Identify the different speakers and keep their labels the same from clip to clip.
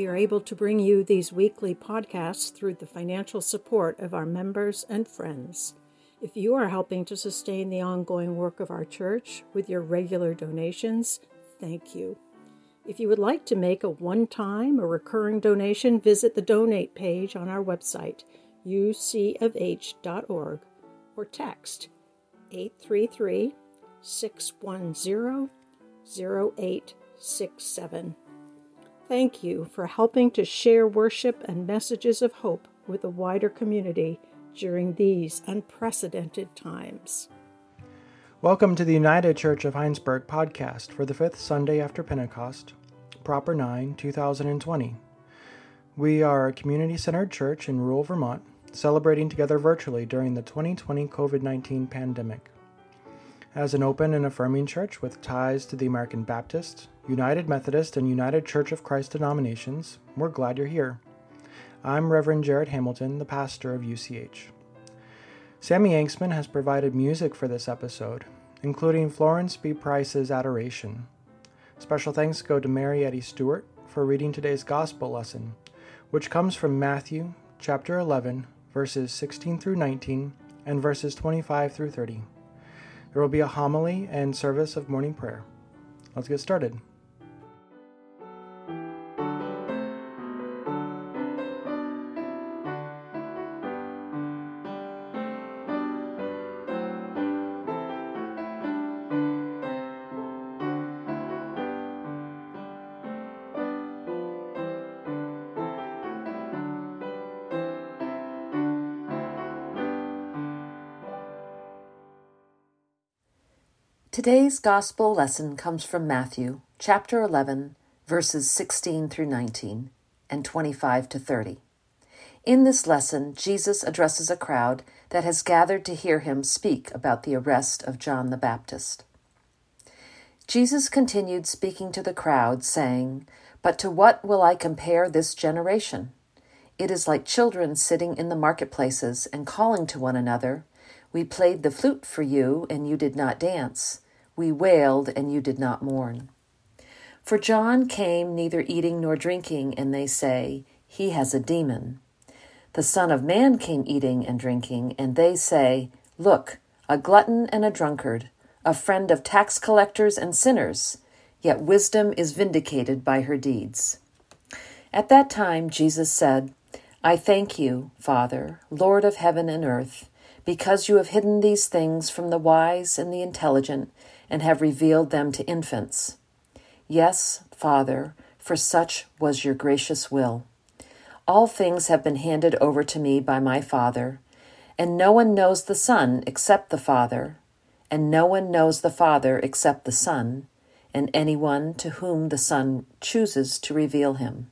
Speaker 1: We are able to bring you these weekly podcasts through the financial support of our members and friends. If you are helping to sustain the ongoing work of our church with your regular donations, thank you. If you would like to make a one time or recurring donation, visit the donate page on our website, ucofh.org, or text 833 610 0867. Thank you for helping to share worship and messages of hope with a wider community during these unprecedented times.
Speaker 2: Welcome to the United Church of Hinesburg podcast for the fifth Sunday after Pentecost, Proper 9, 2020. We are a community centered church in rural Vermont, celebrating together virtually during the 2020 COVID 19 pandemic. As an open and affirming church with ties to the American Baptist, United Methodist, and United Church of Christ denominations, we're glad you're here. I'm Reverend Jared Hamilton, the pastor of UCH. Sammy Angstman has provided music for this episode, including Florence B. Price's Adoration. Special thanks go to Mary Eddy Stewart for reading today's gospel lesson, which comes from Matthew chapter 11, verses 16 through 19 and verses 25 through 30. There will be a homily and service of morning prayer. Let's get started.
Speaker 3: Today's gospel lesson comes from Matthew chapter 11, verses 16 through 19 and 25 to 30. In this lesson, Jesus addresses a crowd that has gathered to hear him speak about the arrest of John the Baptist. Jesus continued speaking to the crowd, saying, But to what will I compare this generation? It is like children sitting in the marketplaces and calling to one another, We played the flute for you, and you did not dance. We wailed, and you did not mourn. For John came neither eating nor drinking, and they say, He has a demon. The Son of Man came eating and drinking, and they say, Look, a glutton and a drunkard, a friend of tax collectors and sinners, yet wisdom is vindicated by her deeds. At that time, Jesus said, I thank you, Father, Lord of heaven and earth, because you have hidden these things from the wise and the intelligent and have revealed them to infants. Yes, Father, for such was your gracious will. All things have been handed over to me by my Father, and no one knows the Son except the Father, and no one knows the Father except the Son, and anyone to whom the Son chooses to reveal him.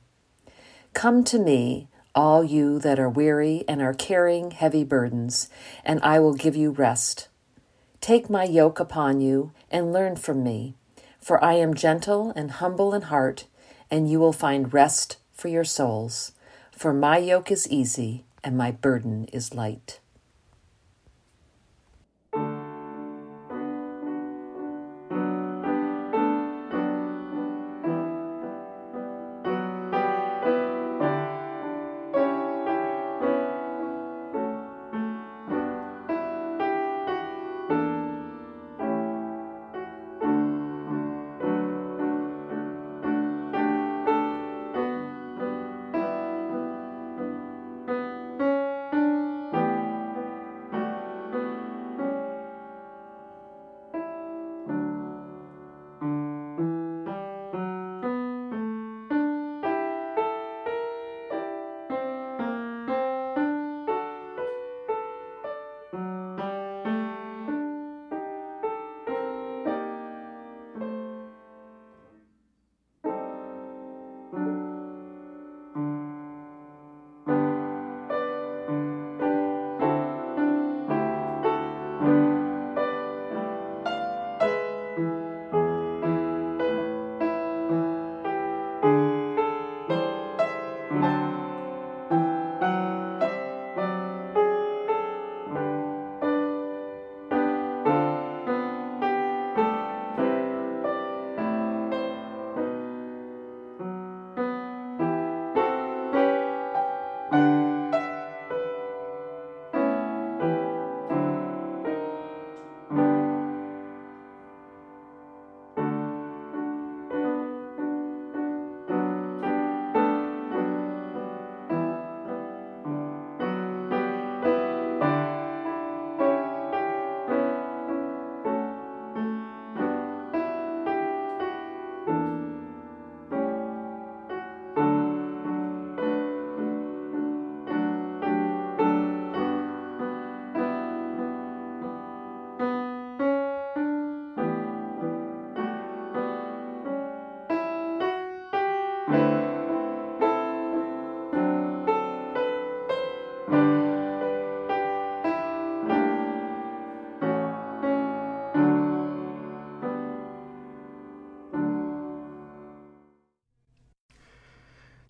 Speaker 3: Come to me, all you that are weary and are carrying heavy burdens, and I will give you rest. Take my yoke upon you and learn from me, for I am gentle and humble in heart, and you will find rest for your souls. For my yoke is easy and my burden is light.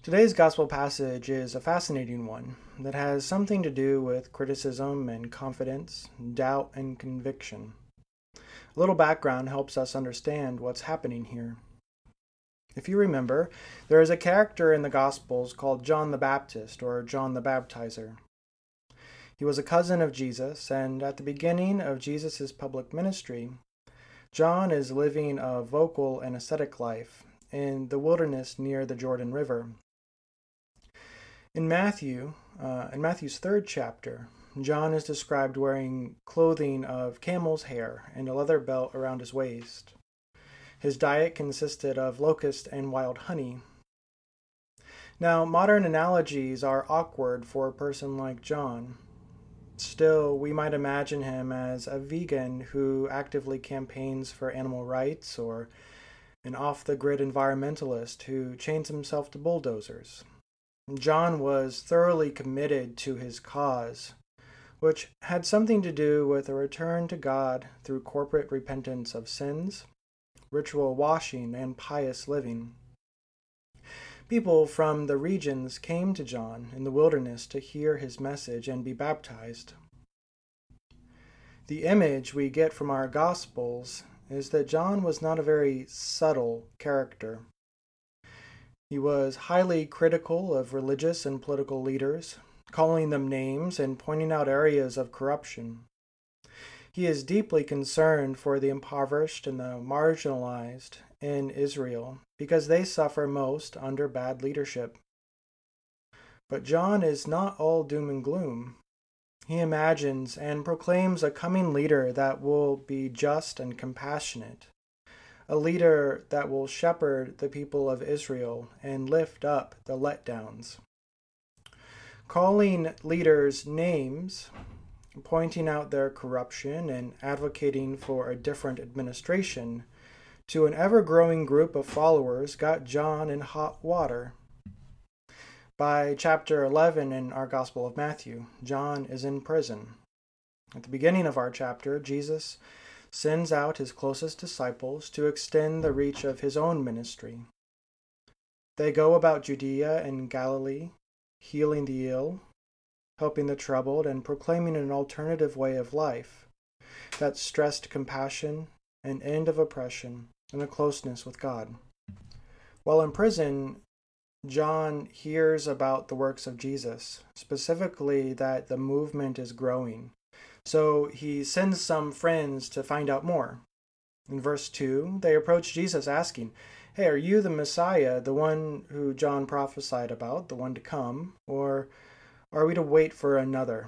Speaker 2: Today's gospel passage is a fascinating one that has something to do with criticism and confidence, doubt and conviction. A little background helps us understand what's happening here. If you remember, there is a character in the Gospels called John the Baptist or John the Baptizer. He was a cousin of Jesus, and at the beginning of Jesus' public ministry, John is living a vocal and ascetic life in the wilderness near the Jordan River. In Matthew, uh, in Matthew's third chapter, John is described wearing clothing of camel's hair and a leather belt around his waist. His diet consisted of locust and wild honey. Now, modern analogies are awkward for a person like John. Still, we might imagine him as a vegan who actively campaigns for animal rights or an off the grid environmentalist who chains himself to bulldozers. John was thoroughly committed to his cause, which had something to do with a return to God through corporate repentance of sins, ritual washing, and pious living. People from the regions came to John in the wilderness to hear his message and be baptized. The image we get from our Gospels is that John was not a very subtle character. He was highly critical of religious and political leaders, calling them names and pointing out areas of corruption. He is deeply concerned for the impoverished and the marginalized in Israel because they suffer most under bad leadership. But John is not all doom and gloom. He imagines and proclaims a coming leader that will be just and compassionate, a leader that will shepherd the people of Israel and lift up the letdowns. Calling leaders names, pointing out their corruption, and advocating for a different administration to an ever growing group of followers got John in hot water. By chapter 11 in our Gospel of Matthew, John is in prison. At the beginning of our chapter, Jesus sends out his closest disciples to extend the reach of his own ministry. They go about Judea and Galilee, healing the ill, helping the troubled, and proclaiming an alternative way of life that stressed compassion, an end of oppression, and a closeness with God. While in prison, John hears about the works of Jesus, specifically that the movement is growing, so he sends some friends to find out more. In verse 2, they approach Jesus asking, Hey, are you the Messiah, the one who John prophesied about, the one to come, or are we to wait for another?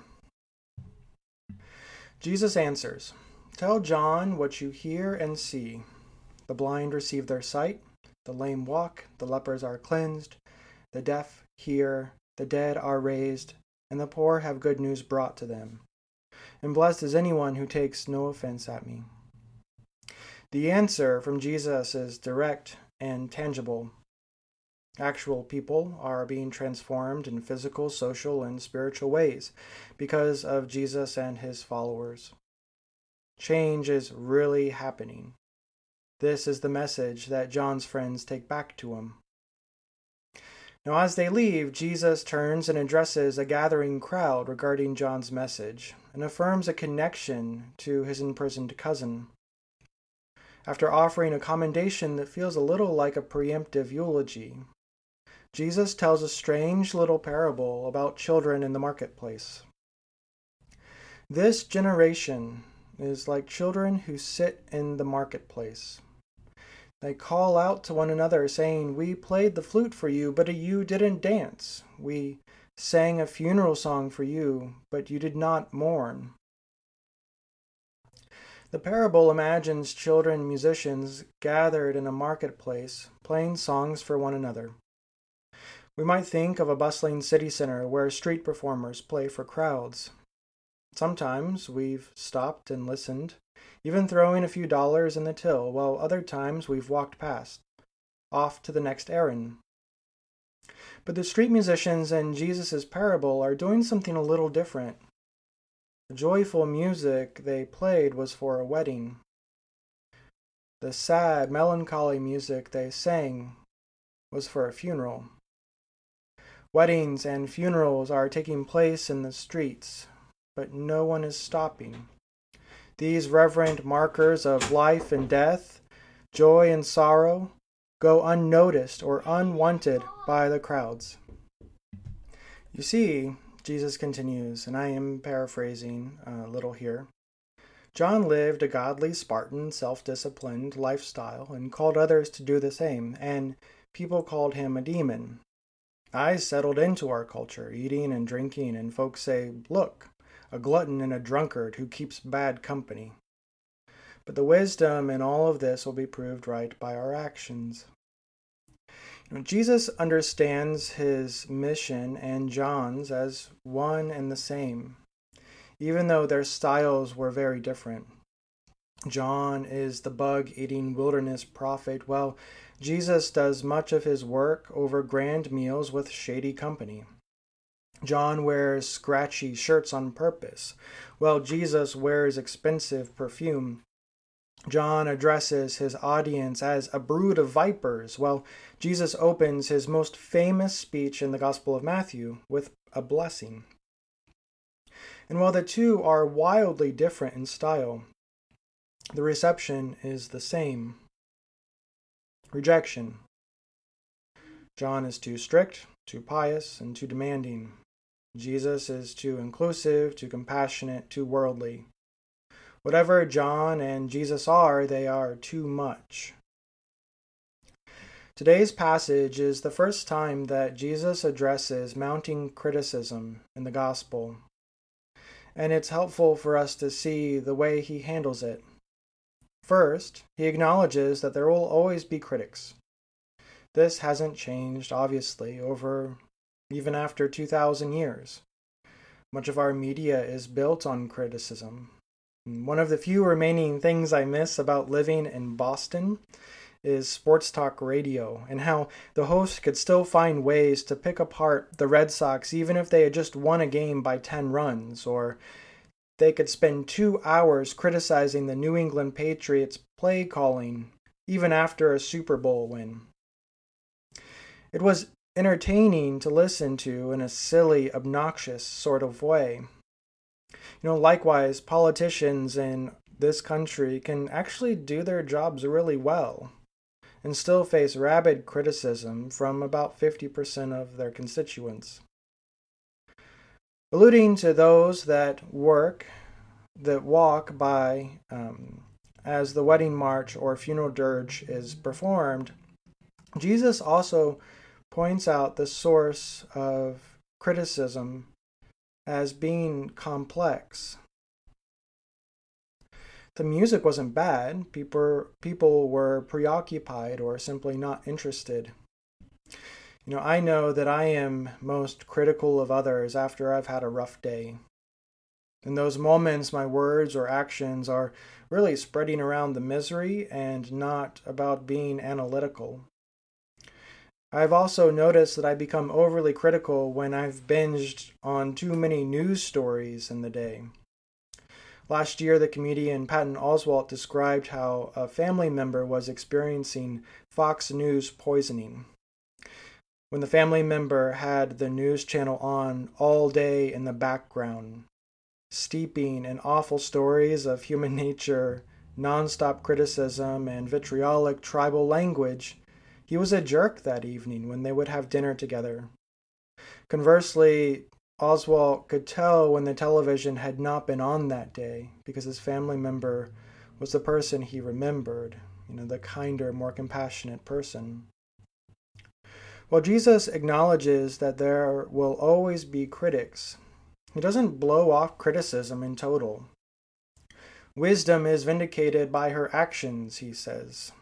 Speaker 2: Jesus answers, Tell John what you hear and see. The blind receive their sight, the lame walk, the lepers are cleansed, the deaf hear, the dead are raised, and the poor have good news brought to them and blessed is anyone who takes no offense at me. The answer from Jesus is direct and tangible. Actual people are being transformed in physical, social, and spiritual ways because of Jesus and his followers. Change is really happening. This is the message that John's friends take back to him. Now, as they leave, Jesus turns and addresses a gathering crowd regarding John's message and affirms a connection to his imprisoned cousin. After offering a commendation that feels a little like a preemptive eulogy, Jesus tells a strange little parable about children in the marketplace. This generation is like children who sit in the marketplace. They call out to one another, saying, We played the flute for you, but you didn't dance. We sang a funeral song for you, but you did not mourn. The parable imagines children musicians gathered in a marketplace, playing songs for one another. We might think of a bustling city center where street performers play for crowds. Sometimes we've stopped and listened even throwing a few dollars in the till, while other times we've walked past, off to the next errand. But the street musicians in Jesus' parable are doing something a little different. The joyful music they played was for a wedding. The sad, melancholy music they sang was for a funeral. Weddings and funerals are taking place in the streets, but no one is stopping. These reverent markers of life and death, joy and sorrow, go unnoticed or unwanted by the crowds. You see, Jesus continues, and I am paraphrasing a little here. John lived a godly, Spartan, self disciplined lifestyle and called others to do the same, and people called him a demon. I settled into our culture, eating and drinking, and folks say, Look, a glutton and a drunkard who keeps bad company. But the wisdom in all of this will be proved right by our actions. You know, Jesus understands his mission and John's as one and the same, even though their styles were very different. John is the bug eating wilderness prophet, while Jesus does much of his work over grand meals with shady company. John wears scratchy shirts on purpose, while Jesus wears expensive perfume. John addresses his audience as a brood of vipers, while Jesus opens his most famous speech in the Gospel of Matthew with a blessing. And while the two are wildly different in style, the reception is the same. Rejection. John is too strict, too pious, and too demanding. Jesus is too inclusive, too compassionate, too worldly. Whatever John and Jesus are, they are too much. Today's passage is the first time that Jesus addresses mounting criticism in the gospel, and it's helpful for us to see the way he handles it. First, he acknowledges that there will always be critics. This hasn't changed, obviously, over even after 2,000 years. Much of our media is built on criticism. One of the few remaining things I miss about living in Boston is sports talk radio and how the host could still find ways to pick apart the Red Sox even if they had just won a game by 10 runs, or they could spend two hours criticizing the New England Patriots' play calling even after a Super Bowl win. It was entertaining to listen to in a silly, obnoxious sort of way. You know, likewise, politicians in this country can actually do their jobs really well and still face rabid criticism from about 50% of their constituents. Alluding to those that work, that walk by um, as the wedding march or funeral dirge is performed, Jesus also points out the source of criticism as being complex. The music wasn't bad, people, people were preoccupied or simply not interested. You know, I know that I am most critical of others after I've had a rough day. In those moments, my words or actions are really spreading around the misery and not about being analytical. I've also noticed that I become overly critical when I've binged on too many news stories in the day. Last year, the comedian Patton Oswalt described how a family member was experiencing Fox News poisoning. When the family member had the news channel on all day in the background, steeping in awful stories of human nature, nonstop criticism, and vitriolic tribal language, he was a jerk that evening when they would have dinner together. Conversely, Oswalt could tell when the television had not been on that day because his family member was the person he remembered, you know, the kinder, more compassionate person. While Jesus acknowledges that there will always be critics, he doesn't blow off criticism in total. Wisdom is vindicated by her actions, he says.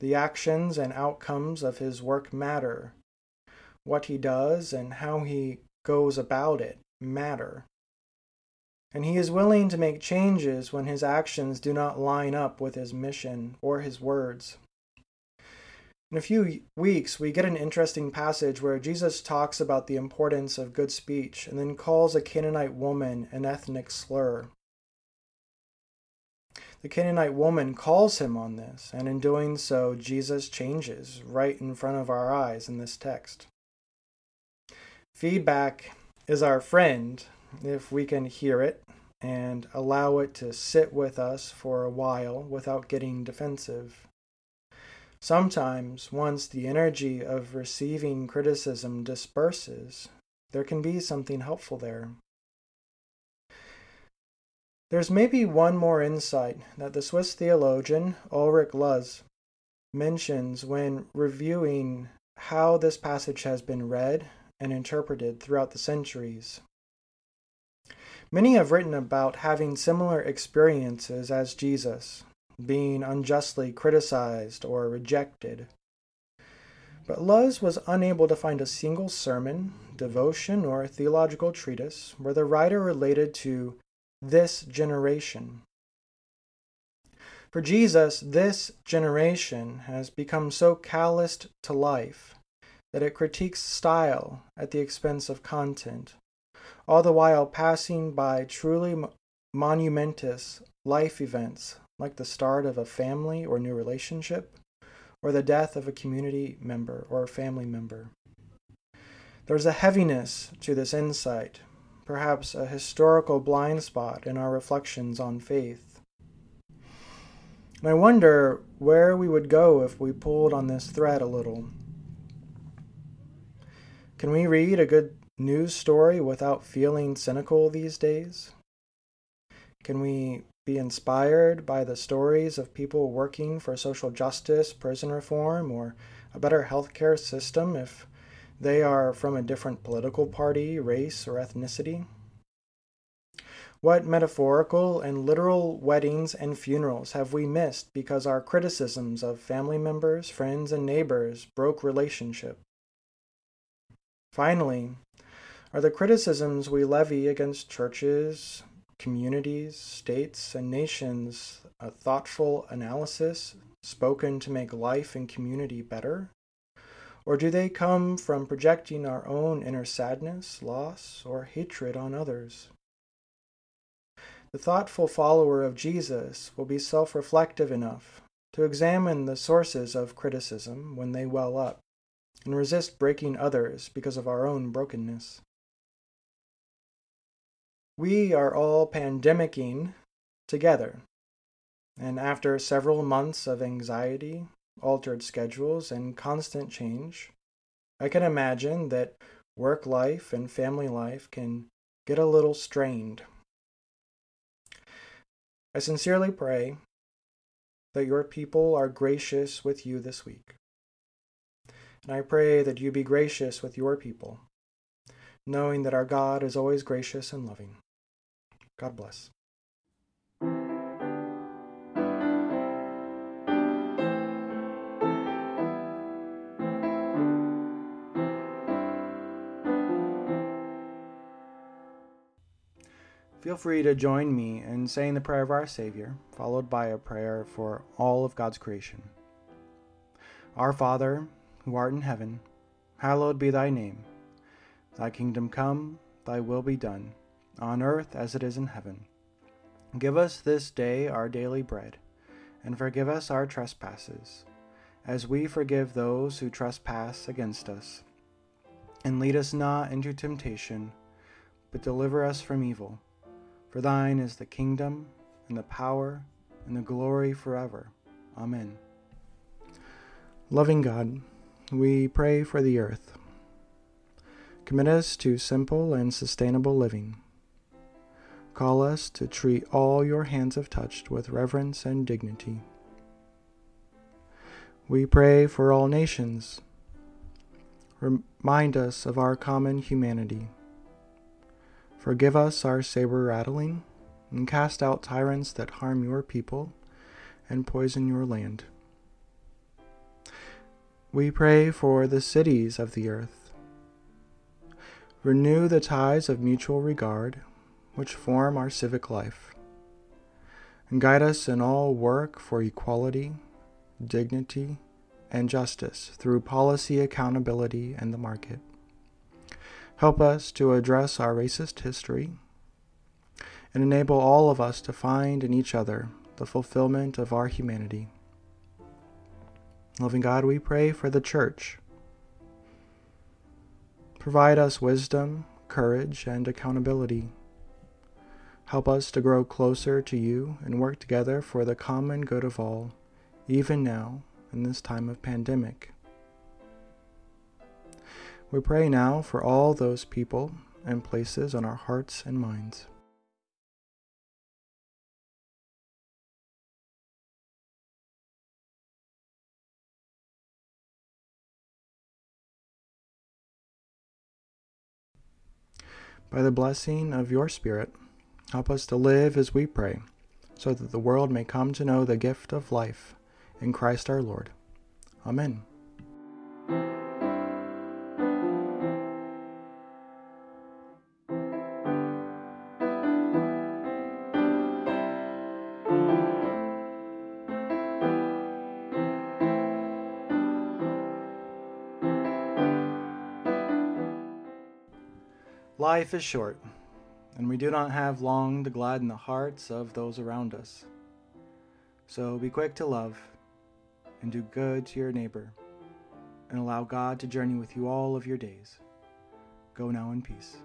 Speaker 2: The actions and outcomes of his work matter. What he does and how he goes about it matter. And he is willing to make changes when his actions do not line up with his mission or his words. In a few weeks, we get an interesting passage where Jesus talks about the importance of good speech and then calls a Canaanite woman an ethnic slur. The Canaanite woman calls him on this, and in doing so, Jesus changes right in front of our eyes in this text. Feedback is our friend if we can hear it and allow it to sit with us for a while without getting defensive. Sometimes, once the energy of receiving criticism disperses, there can be something helpful there. There's maybe one more insight that the Swiss theologian Ulrich Luz mentions when reviewing how this passage has been read and interpreted throughout the centuries. Many have written about having similar experiences as Jesus, being unjustly criticized or rejected. But Luz was unable to find a single sermon, devotion, or theological treatise where the writer related to this generation. For Jesus, this generation has become so calloused to life that it critiques style at the expense of content, all the while passing by truly monumentous life events like the start of a family or new relationship, or the death of a community member or a family member. There's a heaviness to this insight, perhaps a historical blind spot in our reflections on faith. And I wonder where we would go if we pulled on this thread a little. Can we read a good news story without feeling cynical these days? Can we be inspired by the stories of people working for social justice, prison reform, or a better healthcare system if they are from a different political party, race, or ethnicity? What metaphorical and literal weddings and funerals have we missed because our criticisms of family members, friends, and neighbors broke relationship? Finally, are the criticisms we levy against churches, communities, states, and nations a thoughtful analysis spoken to make life and community better? Or do they come from projecting our own inner sadness, loss, or hatred on others? The thoughtful follower of Jesus will be self reflective enough to examine the sources of criticism when they well up and resist breaking others because of our own brokenness. We are all pandemicking together, and after several months of anxiety, altered schedules, and constant change, I can imagine that work life and family life can get a little strained. I sincerely pray that your people are gracious with you this week. And I pray that you be gracious with your people, knowing that our God is always gracious and loving. God bless. Feel free to join me in saying the prayer of our Savior, followed by a prayer for all of God's creation. Our Father, who art in heaven, hallowed be thy name. Thy kingdom come, thy will be done, on earth as it is in heaven. Give us this day our daily bread, and forgive us our trespasses, as we forgive those who trespass against us. And lead us not into temptation, but deliver us from evil. For thine is the kingdom, and the power, and the glory forever. Amen. Loving God, we pray for the earth. Commit us to simple and sustainable living. Call us to treat all your hands have touched with reverence and dignity. We pray for all nations. Remind us of our common humanity. Forgive us our saber rattling, and cast out tyrants that harm your people and poison your land. We pray for the cities of the earth. Renew the ties of mutual regard which form our civic life, and guide us in all work for equality, dignity, and justice through policy accountability and the market. Help us to address our racist history and enable all of us to find in each other the fulfillment of our humanity. Loving God, we pray for the church. Provide us wisdom, courage, and accountability. Help us to grow closer to you and work together for the common good of all, even now in this time of pandemic. We pray now for all those people and places on our hearts and minds. By the blessing of your Spirit, help us to live as we pray, so that the world may come to know the gift of life in Christ our Lord. Amen. Life is short, and we do not have long to gladden the hearts of those around us. So be quick to love and do good to your neighbor, and allow God to journey with you all of your days. Go now in peace.